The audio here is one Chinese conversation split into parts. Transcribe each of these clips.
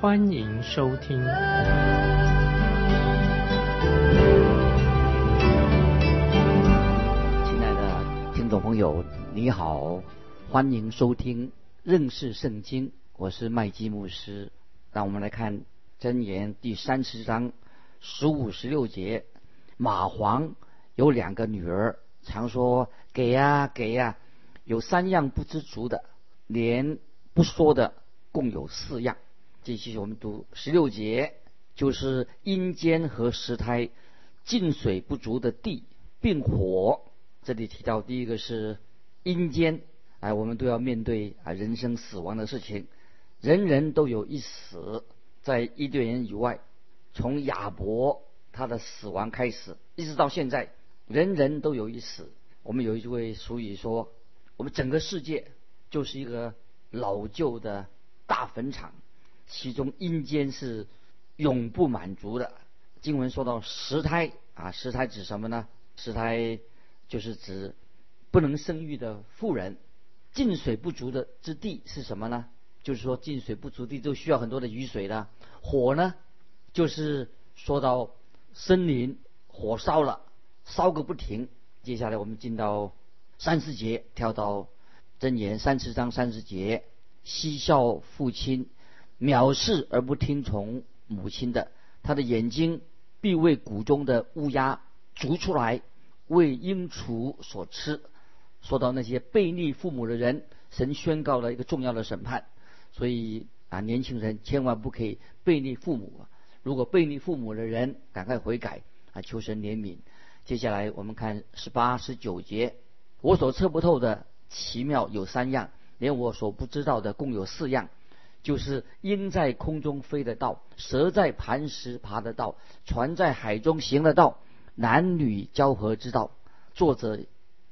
欢迎收听。亲爱的听众朋友，你好，欢迎收听认识圣经，我是麦基牧师。让我们来看箴言第三十章十五、十六节。蚂蟥有两个女儿。常说给呀给呀，有三样不知足的，连不说的共有四样。继续我们读十六节，就是阴间和石胎，进水不足的地，并火。这里提到第一个是阴间，哎，我们都要面对啊人生死亡的事情，人人都有一死，在伊甸园以外，从亚伯他的死亡开始，一直到现在。人人都有一死。我们有一位俗语说：“我们整个世界就是一个老旧的大坟场，其中阴间是永不满足的。”经文说到石胎啊，石胎指什么呢？石胎就是指不能生育的妇人。进水不足的之地是什么呢？就是说进水不足地都需要很多的雨水的。火呢，就是说到森林火烧了。烧个不停。接下来我们进到三十节，跳到箴言三十章三十节：嬉笑父亲，藐视而不听从母亲的，他的眼睛必为谷中的乌鸦逐出来，为鹰雏所吃。说到那些背逆父母的人，神宣告了一个重要的审判。所以啊，年轻人千万不可以背逆父母啊。如果背逆父母的人，赶快悔改啊，求神怜悯。接下来我们看十八、十九节，我所测不透的奇妙有三样，连我所不知道的共有四样，就是鹰在空中飞的道，蛇在磐石爬的道，船在海中行的道，男女交合之道。作者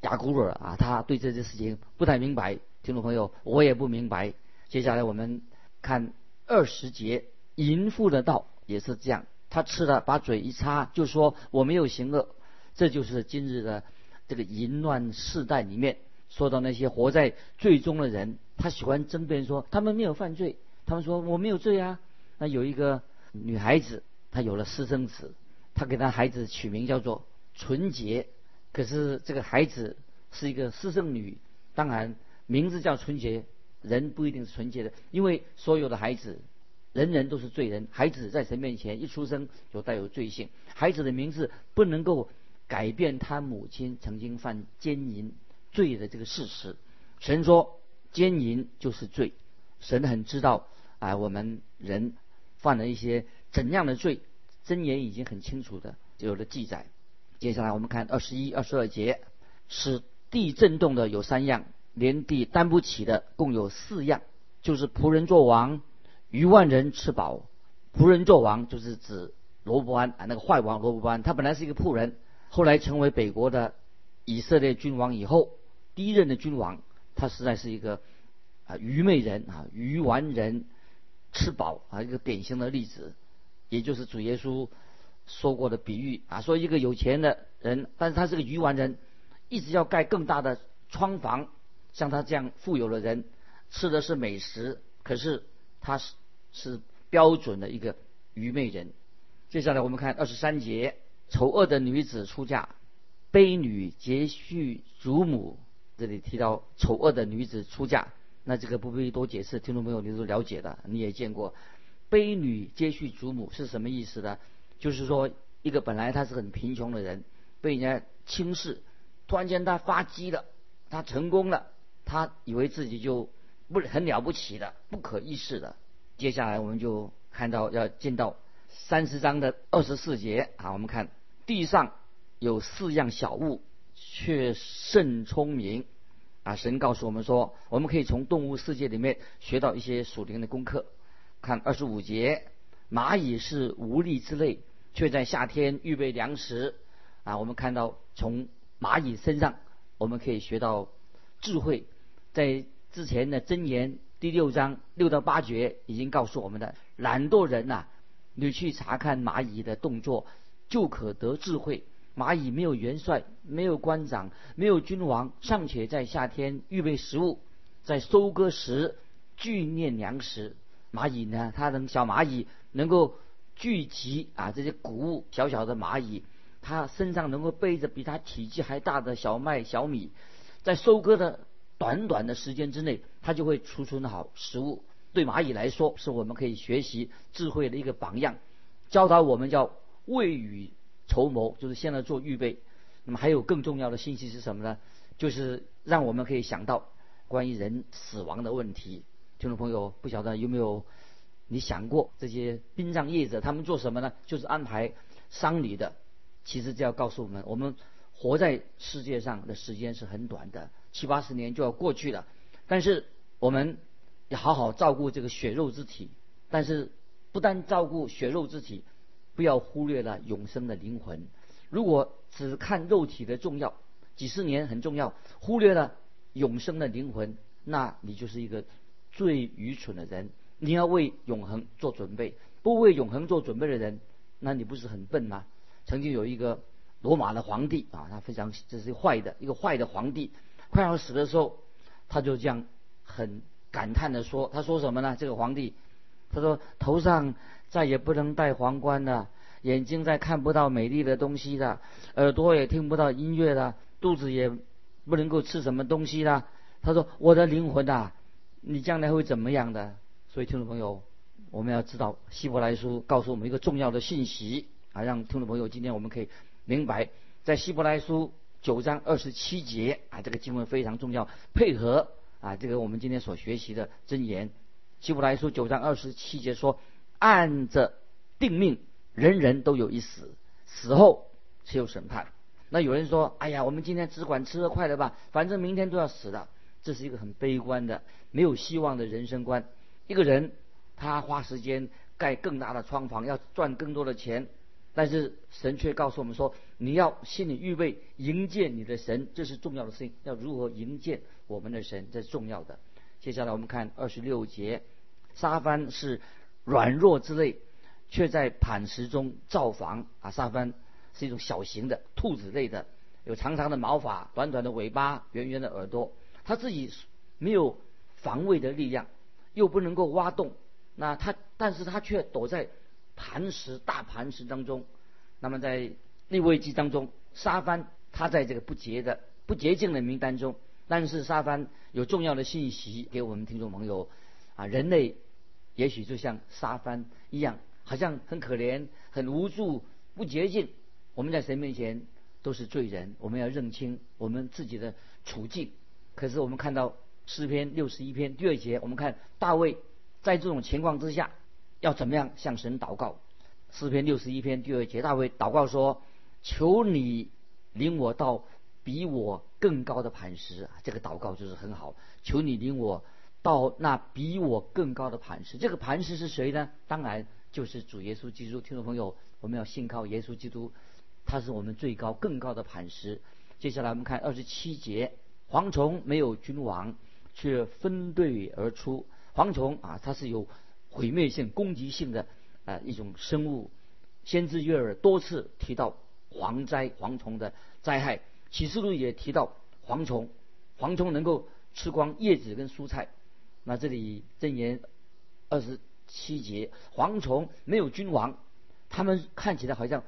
雅古尔啊，他对这些事情不太明白。听众朋友，我也不明白。接下来我们看二十节，淫妇的道也是这样，他吃了把嘴一擦，就说我没有行恶。这就是今日的这个淫乱世代里面说到那些活在罪中的人，他喜欢争辩说他们没有犯罪，他们说我没有罪啊。那有一个女孩子，她有了私生子，她给她孩子取名叫做纯洁，可是这个孩子是一个私生女，当然名字叫纯洁，人不一定是纯洁的，因为所有的孩子，人人都是罪人，孩子在神面前一出生就带有罪性，孩子的名字不能够。改变他母亲曾经犯奸淫罪的这个事实，神说奸淫就是罪，神很知道啊，我们人犯了一些怎样的罪，真言已经很清楚的有了记载。接下来我们看二十一、二十二节，使地震动的有三样，连地担不起的共有四样，就是仆人做王，余万人吃饱。仆人做王就是指罗伯安啊，那个坏王罗伯安，他本来是一个仆人。后来成为北国的以色列君王以后，第一任的君王，他实在是一个啊愚昧人啊愚顽人，吃饱啊一个典型的例子，也就是主耶稣说过的比喻啊，说一个有钱的人，但是他是个愚顽人，一直要盖更大的窗房，像他这样富有的人，吃的是美食，可是他是是标准的一个愚昧人。接下来我们看二十三节。丑恶的女子出嫁，卑女结婿祖母。这里提到丑恶的女子出嫁，那这个不必多解释，听众朋友你都了解的，你也见过。卑女接续祖母是什么意思呢？就是说，一个本来他是很贫穷的人，被人家轻视，突然间他发迹了，他成功了，他以为自己就不很了不起的，不可一世的。接下来我们就看到要见到三十章的二十四节啊，我们看。地上有四样小物，却甚聪明啊！神告诉我们说，我们可以从动物世界里面学到一些属灵的功课。看二十五节，蚂蚁是无力之类，却在夏天预备粮食。啊，我们看到从蚂蚁身上，我们可以学到智慧。在之前的箴言第六章六到八节已经告诉我们的，懒惰人呐，你去查看蚂蚁的动作，就可得智慧。蚂蚁没有元帅，没有官长，没有君王，尚且在夏天预备食物，在收割时聚念粮食。蚂蚁呢，它能小蚂蚁能够聚集啊这些谷物，小小的蚂蚁。它身上能够背着比它体积还大的小麦、小米，在收割的短短的时间之内，它就会储存好食物。对蚂蚁来说，是我们可以学习智慧的一个榜样，教导我们要未雨筹谋，就是现在做预备。那么还有更重要的信息是什么呢？就是让我们可以想到关于人死亡的问题。听众朋友，不晓得有没有你想过这些殡葬业者他们做什么呢？就是安排丧礼的。其实这要告诉我们，我们活在世界上的时间是很短的，七八十年就要过去了。但是我们要好好照顾这个血肉之体，但是不但照顾血肉之体，不要忽略了永生的灵魂。如果只看肉体的重要，几十年很重要，忽略了永生的灵魂，那你就是一个最愚蠢的人。你要为永恒做准备，不为永恒做准备的人，那你不是很笨吗？曾经有一个罗马的皇帝啊，他非常这是一个坏的一个坏的皇帝，快要死的时候，他就这样很感叹的说：“他说什么呢？这个皇帝，他说头上再也不能戴皇冠了，眼睛再看不到美丽的东西了，耳朵也听不到音乐了，肚子也不能够吃什么东西了。他说我的灵魂啊，你将来会怎么样的？所以听众朋友，我们要知道希伯来书告诉我们一个重要的信息。”啊，让听众朋友今天我们可以明白，在希伯来书九章二十七节啊，这个经文非常重要，配合啊这个我们今天所学习的箴言。希伯来书九章二十七节说：“按着定命，人人都有一死，死后是有审判。”那有人说：“哎呀，我们今天只管吃得快乐吧，反正明天都要死的。”这是一个很悲观的、没有希望的人生观。一个人他花时间盖更大的窗房，要赚更多的钱。但是神却告诉我们说，你要心里预备迎接你的神，这是重要的事情。要如何迎接我们的神，这是重要的。接下来我们看二十六节，沙帆是软弱之类，却在磐石中造房啊。沙帆是一种小型的兔子类的，有长长的毛发，短短的尾巴，圆圆的耳朵。它自己没有防卫的力量，又不能够挖洞，那它，但是它却躲在。磐石大磐石当中，那么在立位记当中，沙帆他在这个不洁的不洁净的名单中，但是沙帆有重要的信息给我们听众朋友啊，人类也许就像沙帆一样，好像很可怜、很无助、不洁净。我们在神面前都是罪人，我们要认清我们自己的处境。可是我们看到诗篇六十一篇第二节，我们看大卫在这种情况之下。要怎么样向神祷告？诗篇六十一篇第二节，大卫祷告说：“求你领我到比我更高的磐石。”这个祷告就是很好。求你领我到那比我更高的磐石。这个磐石是谁呢？当然就是主耶稣基督。听众朋友，我们要信靠耶稣基督，他是我们最高更高的磐石。接下来我们看二十七节：蝗虫没有君王，却分队而出。蝗虫啊，它是有。毁灭性、攻击性的啊一种生物，先知约尔多次提到蝗灾、蝗虫的灾害。启示录也提到蝗虫，蝗虫能够吃光叶子跟蔬菜。那这里箴言二十七节，蝗虫没有君王，他们看起来好像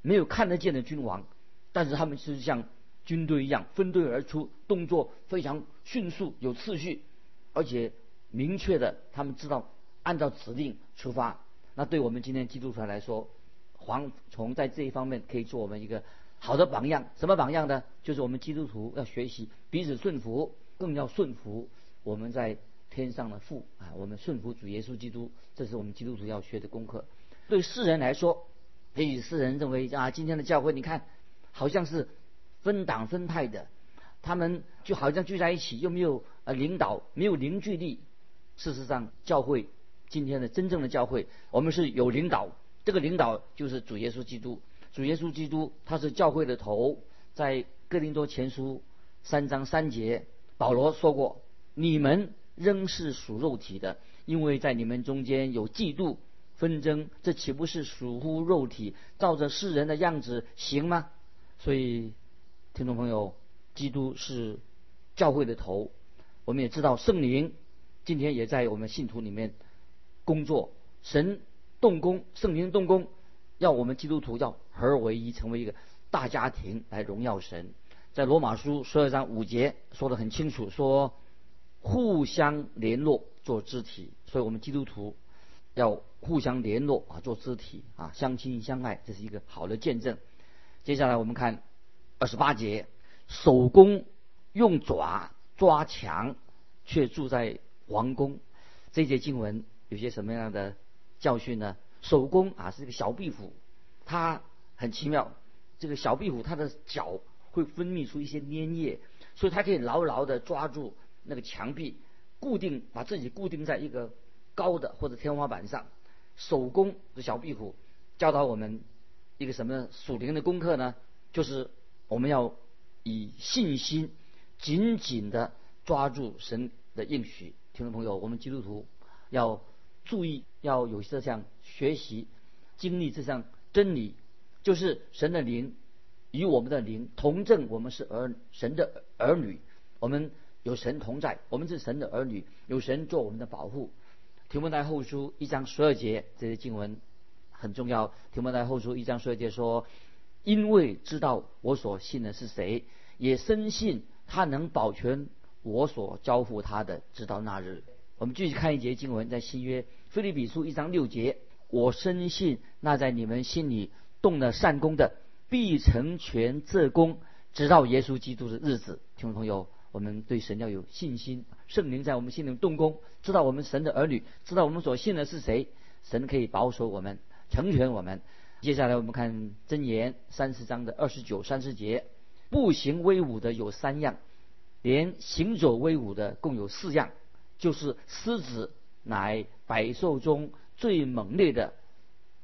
没有看得见的君王，但是他们是像军队一样分队而出，动作非常迅速、有次序，而且明确的，他们知道。按照指令出发，那对我们今天基督徒来说，蝗虫在这一方面可以做我们一个好的榜样。什么榜样呢？就是我们基督徒要学习彼此顺服，更要顺服我们在天上的父啊！我们顺服主耶稣基督，这是我们基督徒要学的功课。对世人来说，也许世人认为啊，今天的教会你看好像是分党分派的，他们就好像聚在一起，又没有呃领导，没有凝聚力。事实上，教会。今天的真正的教会，我们是有领导，这个领导就是主耶稣基督。主耶稣基督他是教会的头，在哥林多前书三章三节，保罗说过：“你们仍是属肉体的，因为在你们中间有嫉妒纷争，这岂不是属乎肉体，照着世人的样子行吗？”所以，听众朋友，基督是教会的头，我们也知道圣灵今天也在我们信徒里面工作，神动工，圣灵动工。要我们基督徒要合而为一，成为一个大家庭来荣耀神。在罗马书十二章五节说的很清楚，说互相联络做肢体，所以我们基督徒要互相联络啊，做肢体啊，相亲相爱，这是一个好的见证。接下来我们看二十八节，手工用爪抓墙，却住在皇宫。这节经文有些什么样的教训呢？手工啊，是一个小壁虎，它很奇妙。这个小壁虎它的脚会分泌出一些粘液，所以它可以牢牢地抓住那个墙壁，固定把自己固定在一个高的或者天花板上。手工的小壁虎教导我们一个什么属灵的功课呢？就是我们要以信心紧紧地抓住神的应许。听众朋友，我们基督徒要注意，要有这项。学习、经历这项真理，就是神的灵与我们的灵同证，我们是儿神的儿女，我们有神同在，我们是神的儿女，有神做我们的保护。提摩太后书一章十二节，这些经文很重要。提摩太后书一章十二节说：“因为知道我所信的是谁，也深信他能保全我所交付他的，直到那日。”我们继续看一节经文，在新约菲利比书一章六节。我深信，那在你们心里动了善功的，必成全这功，直到耶稣基督的日子。听众朋友，我们对神要有信心，圣灵在我们心里动工，知道我们神的儿女，知道我们所信的是谁，神可以保守我们，成全我们。接下来我们看箴言三十章的二十九、三十节，步行威武的有三样，连行走威武的共有四样，就是狮子乃百兽中。最猛烈的、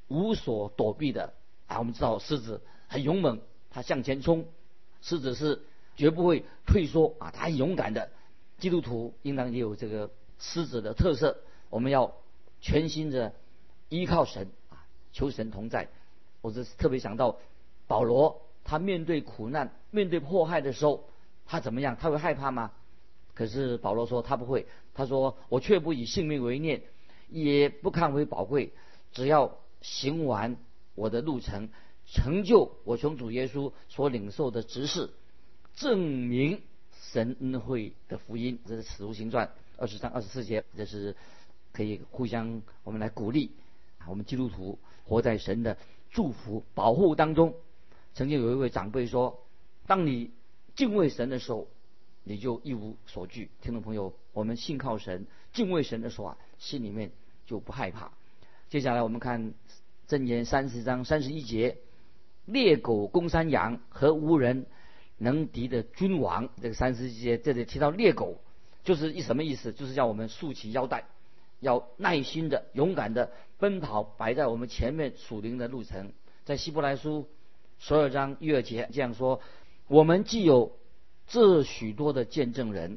无所躲避的啊！我们知道狮子很勇猛，它向前冲。狮子是绝不会退缩啊，它很勇敢的。基督徒应当也有这个狮子的特色。我们要全心的依靠神啊，求神同在。我是特别想到保罗，他面对苦难、面对迫害的时候，他怎么样？他会害怕吗？可是保罗说他不会。他说：“我却不以性命为念。”也不看为宝贵，只要行完我的路程，成就我从主耶稣所领受的职事，证明神恩惠的福音。这是使徒行传二十三、二十四节，这是可以互相我们来鼓励啊我们基督徒活在神的祝福保护当中。曾经有一位长辈说：“当你敬畏神的时候，你就一无所惧。”听众朋友，我们信靠神、敬畏神的时候啊。心里面就不害怕。接下来我们看正言三十章三十一节：猎狗攻山羊和无人能敌的君王。这个三十一节这里提到猎狗，就是一什么意思？就是叫我们竖起腰带，要耐心的、勇敢的奔跑，摆在我们前面属灵的路程。在希伯来书十二章一二节这样说：我们既有这许多的见证人，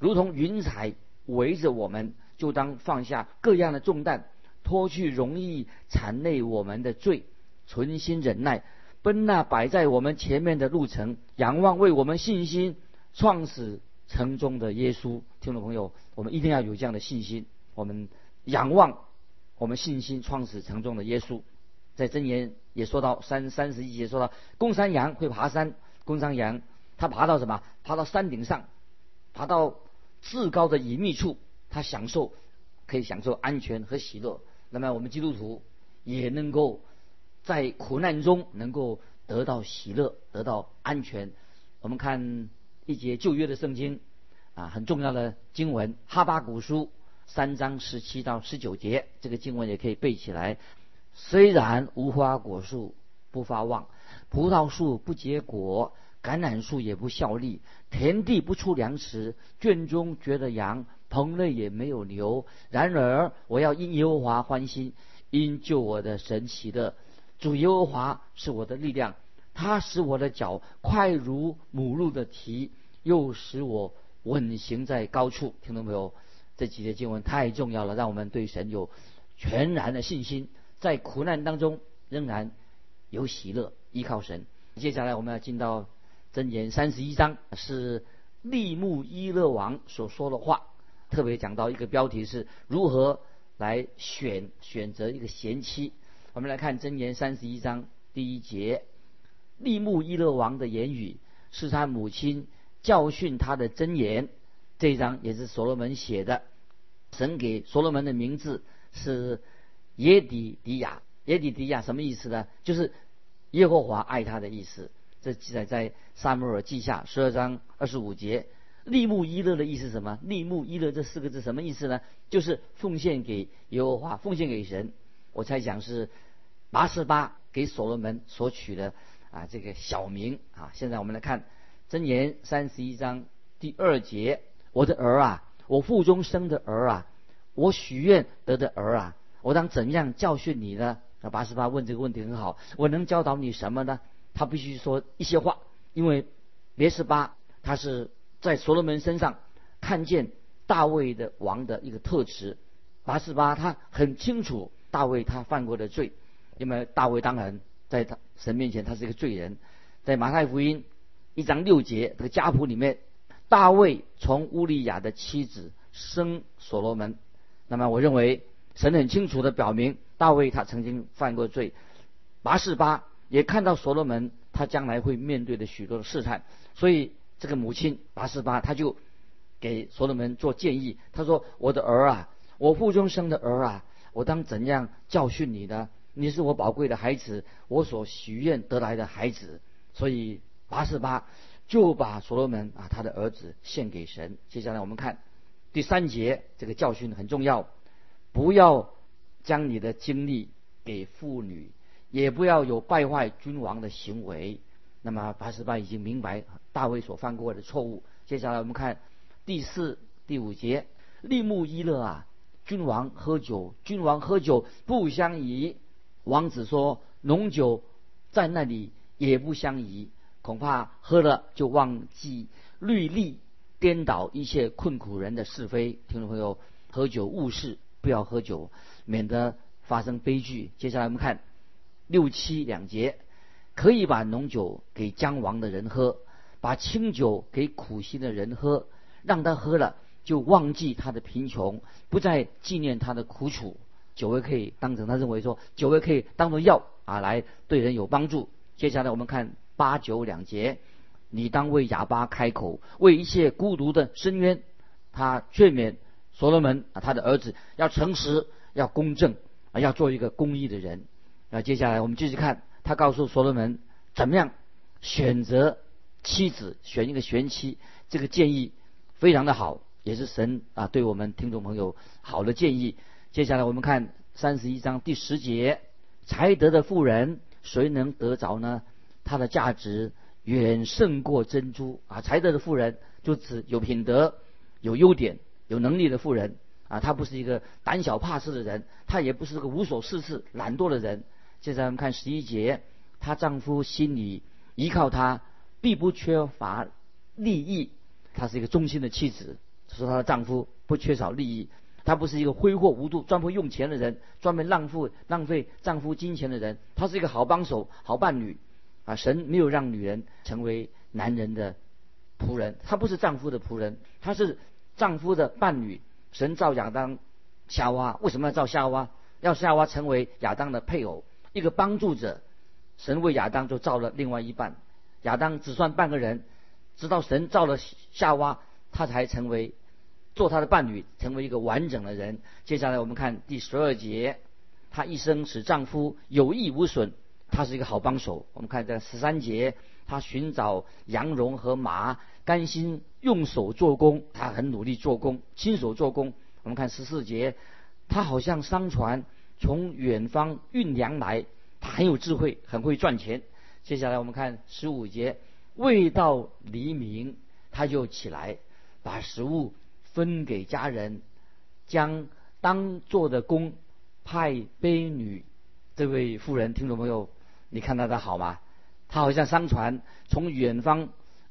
如同云彩围着我们。就当放下各样的重担，脱去容易缠累我们的罪，存心忍耐，奔那摆在我们前面的路程，仰望为我们信心创始成终的耶稣。听众朋友，我们一定要有这样的信心。我们仰望我们信心创始成终的耶稣。在箴言也说到三三十一节说到，公山羊会爬山，公山羊它爬到什么？爬到山顶上，爬到至高的隐秘处。他享受，可以享受安全和喜乐。那么我们基督徒也能够在苦难中能够得到喜乐，得到安全。我们看一节旧约的圣经啊，很重要的经文《哈巴古书》三章十七到十九节，这个经文也可以背起来。虽然无花果树不发旺，葡萄树不结果，橄榄树也不效力，田地不出粮食，圈中觉得羊，棚内也没有牛。然而我要因耶和华欢心，因救我的神奇的。主耶和华是我的力量，他使我的脚快如母鹿的蹄，又使我稳行在高处。听懂没有？这几节经文太重要了，让我们对神有全然的信心，在苦难当中仍然有喜乐，依靠神。接下来我们要进到箴言三十一章，是利木伊勒王所说的话，特别讲到一个标题是如何来选选择一个贤妻。我们来看箴言三十一章第一节，利木伊勒王的言语是他母亲教训他的箴言。这一章也是所罗门写的。神给所罗门的名字是耶底迪亚。耶底迪亚什么意思呢？就是耶和华爱他的意思。这记载在撒母耳记下十二章二十五节。利木伊勒的意思是什么？利木伊勒这四个字什么意思呢？就是奉献给耶和华，奉献给神。我猜想是八十八给所罗门所取的啊这个小名啊。现在我们来看箴言三十一章第二节。我的儿啊，我腹中生的儿啊，我许愿得的儿啊，我当怎样教训你呢？那八十八问这个问题很好，我能教导你什么呢？他必须说一些话，因为别十八他是在所罗门身上看见大卫的王的一个特质。八十八他很清楚大卫他犯过的罪，因为大卫当然在他神面前他是一个罪人，在马太福音一章六节这个家谱里面。大卫从乌利亚的妻子生所罗门，那么我认为神很清楚的表明大卫他曾经犯过罪，拔示巴也看到所罗门他将来会面对的许多的试探，所以这个母亲拔示巴他就给所罗门做建议，他说：“我的儿啊，我腹中生的儿啊，我当怎样教训你呢？你是我宝贵的孩子，我所许愿得来的孩子。”所以拔示巴。就把所罗门啊，他的儿子献给神。接下来我们看第三节，这个教训很重要，不要将你的精力给妇女，也不要有败坏君王的行为。那么八十八已经明白大卫所犯过的错误。接下来我们看第四、第五节，利木伊勒啊，君王喝酒，君王喝酒不相宜。王子说，浓酒在那里也不相宜。恐怕喝了就忘记律例，颠倒一切困苦人的是非。听众朋友，喝酒误事，不要喝酒，免得发生悲剧。接下来我们看六七两节，可以把浓酒给将亡的人喝，把清酒给苦心的人喝，让他喝了就忘记他的贫穷，不再纪念他的苦楚。酒也可以当成他认为说，酒也可以当做药啊，来对人有帮助。接下来我们看。八九两节，你当为哑巴开口，为一切孤独的深渊。他劝勉所罗门啊，他的儿子要诚实，要公正啊，要做一个公义的人。那接下来我们继续看，他告诉所罗门怎么样选择妻子，选一个贤妻。这个建议非常的好，也是神啊对我们听众朋友好的建议。接下来我们看三十一章第十节，才德的妇人谁能得着呢？他的价值远胜过珍珠啊！才德的富人就指有品德、有优点、有能力的富人啊！他不是一个胆小怕事的人，他也不是个无所事事、懒惰的人。现在我们看十一节，她丈夫心里依靠她，必不缺乏利益。她是一个忠心的妻子，说她的丈夫不缺少利益。她不是一个挥霍无度、专门用钱的人，专门浪费浪费丈夫金钱的人。她是一个好帮手、好伴侣。啊，神没有让女人成为男人的仆人，她不是丈夫的仆人，她是丈夫的伴侣。神造亚当、夏娃，为什么要造夏娃？要夏娃成为亚当的配偶，一个帮助者。神为亚当就造了另外一半，亚当只算半个人，直到神造了夏娃，他才成为做他的伴侣，成为一个完整的人。接下来我们看第十二节，她一生使丈夫有益无损。他是一个好帮手。我们看这十三节，他寻找羊绒和麻，甘心用手做工。他很努力做工，亲手做工。我们看十四节，他好像商船从远方运粮来。他很有智慧，很会赚钱。接下来我们看十五节，未到黎明，他就起来，把食物分给家人，将当做的工派婢女。这位妇人，听众朋友，你看他的好吗？他好像商船从远方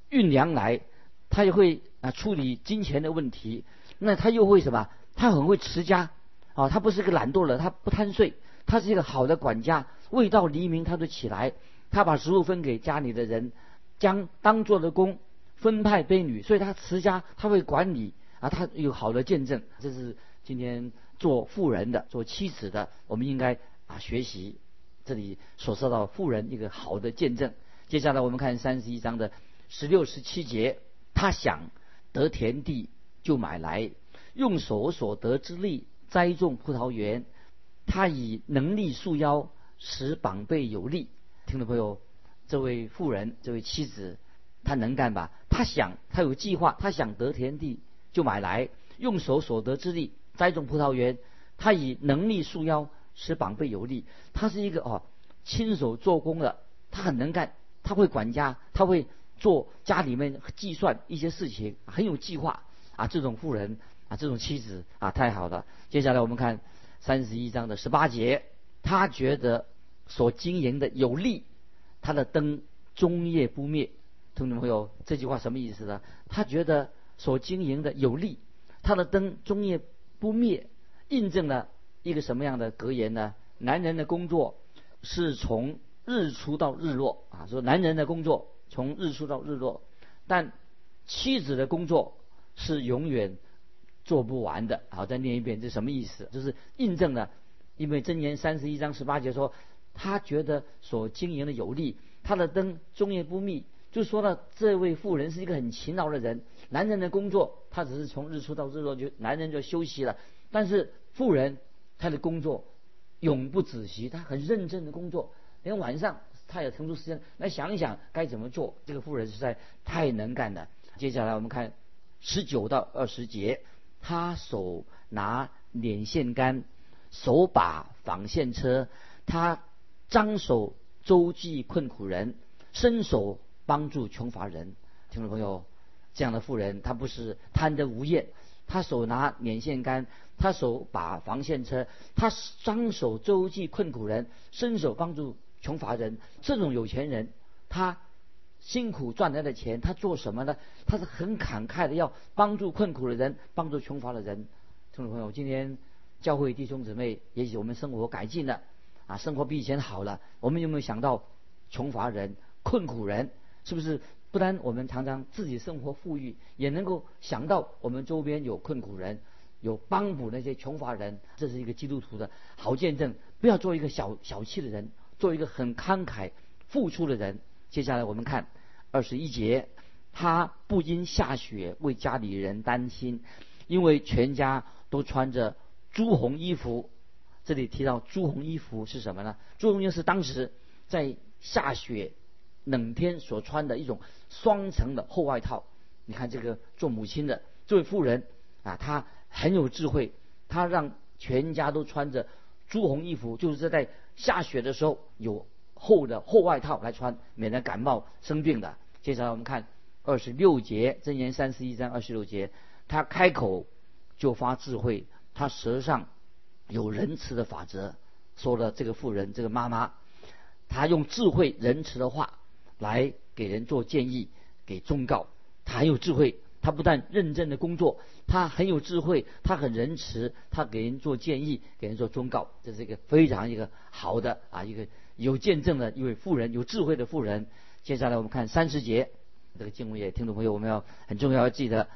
运粮来，他也会啊处理金钱的问题。那他又会什么？他很会持家啊，他不是个懒惰人，他不贪睡，他是一个好的管家。未到黎明，他就起来，他把食物分给家里的人，将当做的工分派婢女，所以他持家，他会管理啊，他有好的见证。这是今天做妇人的、做妻子的，我们应该啊学习。这里所说到妇人一个好的见证。接下来我们看三十一章的十六、十七节，他想得田地就买来，用手所得之力栽种葡萄园，他以能力束腰，使膀背有力。听众朋友，这位妇人，这位妻子，她能干吧？她想，她有计划，她想得田地就买来，用手所得之力栽种葡萄园，她以能力束腰。使膀背有力，他是一个哦亲手做工的，他很能干，他会管家，他会做家里面计算一些事情，很有计划啊。这种妇人啊，这种妻子啊，太好了。接下来我们看三十一章的十八节，他觉得所经营的有利，他的灯终夜不灭。听众朋友，这句话什么意思呢？他觉得所经营的有利，他的灯终夜不灭，印证了。一个什么样的格言呢？男人的工作是从日出到日落啊，说男人的工作从日出到日落，但妻子的工作是永远做不完的。好，再念一遍，这什么意思？就是印证了，因为箴言三十一章十八节说，他觉得所经营的有利，他的灯终夜不灭，就说了这位妇人是一个很勤劳的人。男人的工作，他只是从日出到日落就男人就休息了，但是妇人。他的工作永不止息，他很认真的工作，连晚上他也腾出时间来想一想该怎么做。这个妇人实在太能干了。接下来我们看十九到二十节，他手拿捻线杆，手把纺线车，他张手周济困苦人，伸手帮助穷乏人。听众朋友，这样的富人，他不是贪得无厌。他手拿捻线杆，他手把防线车，他张手周济困苦人，伸手帮助穷乏人。这种有钱人，他辛苦赚来的钱，他做什么呢？他是很慷慨的，要帮助困苦的人，帮助穷乏的人。听众朋友，今天教会弟兄姊妹，也许我们生活改进了，啊，生活比以前好了。我们有没有想到穷乏人、困苦人？是不是？不单我们常常自己生活富裕，也能够想到我们周边有困苦人，有帮补那些穷乏人，这是一个基督徒的好见证。不要做一个小小气的人，做一个很慷慨付出的人。接下来我们看二十一节，他不因下雪为家里人担心，因为全家都穿着朱红衣服。这里提到朱红衣服是什么呢？朱红衣是当时在下雪。冷天所穿的一种双层的厚外套，你看这个做母亲的这位妇人啊，她很有智慧，她让全家都穿着朱红衣服，就是在下雪的时候有厚的厚外套来穿，免得感冒生病的。接下来我们看二十六节，箴言三十一章二十六节，他开口就发智慧，他舌上有仁慈的法则，说了这个妇人这个妈妈，她用智慧仁慈的话。来给人做建议，给忠告，他很有智慧。他不但认真的工作，他很有智慧，他很仁慈，他给人做建议，给人做忠告，这是一个非常一个好的啊，一个有见证的一位妇人，有智慧的妇人。接下来我们看三十节，这个经文也听众朋友我们要很重要要记得，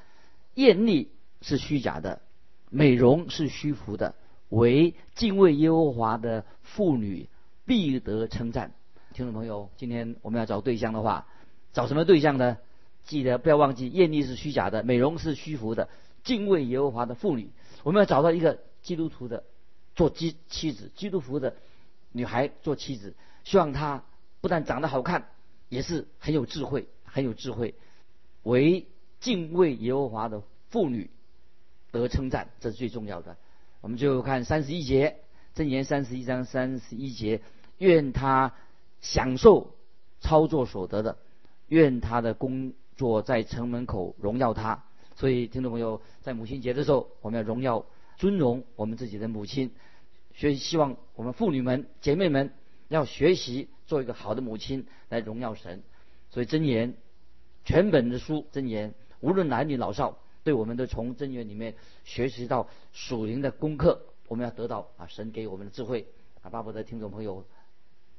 艳丽是虚假的，美容是虚浮的，唯敬畏耶和华的妇女必得称赞。听众朋友，今天我们要找对象的话，找什么对象呢？记得不要忘记，艳丽是虚假的，美容是虚浮的，敬畏耶和华的妇女，我们要找到一个基督徒的做妻妻子，基督徒的女孩做妻子，希望她不但长得好看，也是很有智慧，很有智慧，为敬畏耶和华的妇女得称赞，这是最重要的。我们就看三十一节，箴言三十一章三十一节，愿他。享受操作所得的，愿他的工作在城门口荣耀他。所以，听众朋友，在母亲节的时候，我们要荣耀、尊荣我们自己的母亲。所以，希望我们妇女们、姐妹们要学习做一个好的母亲，来荣耀神。所以，箴言全本的书，箴言无论男女老少，对我们都从箴言里面学习到属灵的功课。我们要得到啊，神给我们的智慧啊！巴不得听众朋友，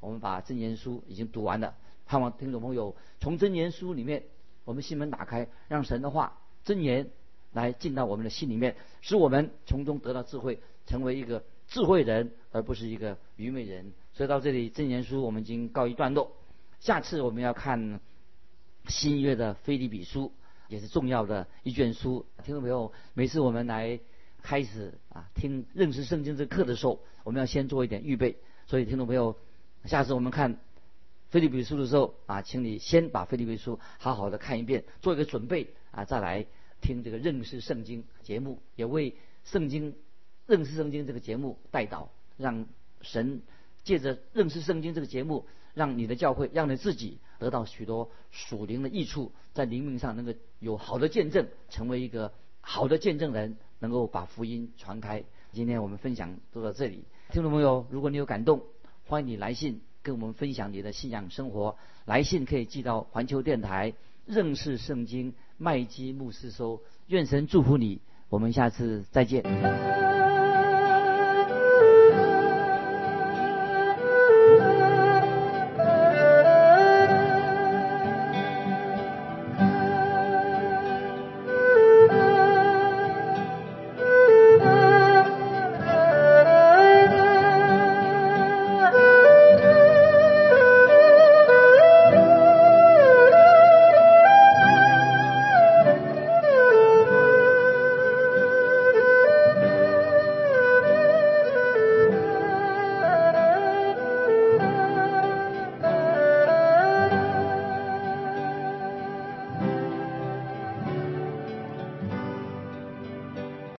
我们把箴言书已经读完了，盼望听众朋友从箴言书里面，我们心门打开，让神的话箴言来进到我们的心里面，使我们从中得到智慧，成为一个智慧人，而不是一个愚昧人。所以到这里，箴言书我们已经告一段落。下次我们要看新约的菲利比书，也是重要的一卷书。听众朋友，每次我们来。开始啊，听认识圣经这课的时候，我们要先做一点预备。所以，听众朋友，下次我们看菲利比书的时候啊，请你先把菲利比书好好的看一遍，做一个准备啊，再来听这个认识圣经节目，也为圣经认识圣经这个节目带导，让神借着认识圣经这个节目，让你的教会，让你自己得到许多属灵的益处，在灵命上能够有好的见证，成为一个好的见证人。能够把福音传开。今天我们分享就到这里，听众朋友，如果你有感动，欢迎你来信跟我们分享你的信仰生活。来信可以寄到环球电台认识圣经麦基牧师收。愿神祝福你，我们下次再见。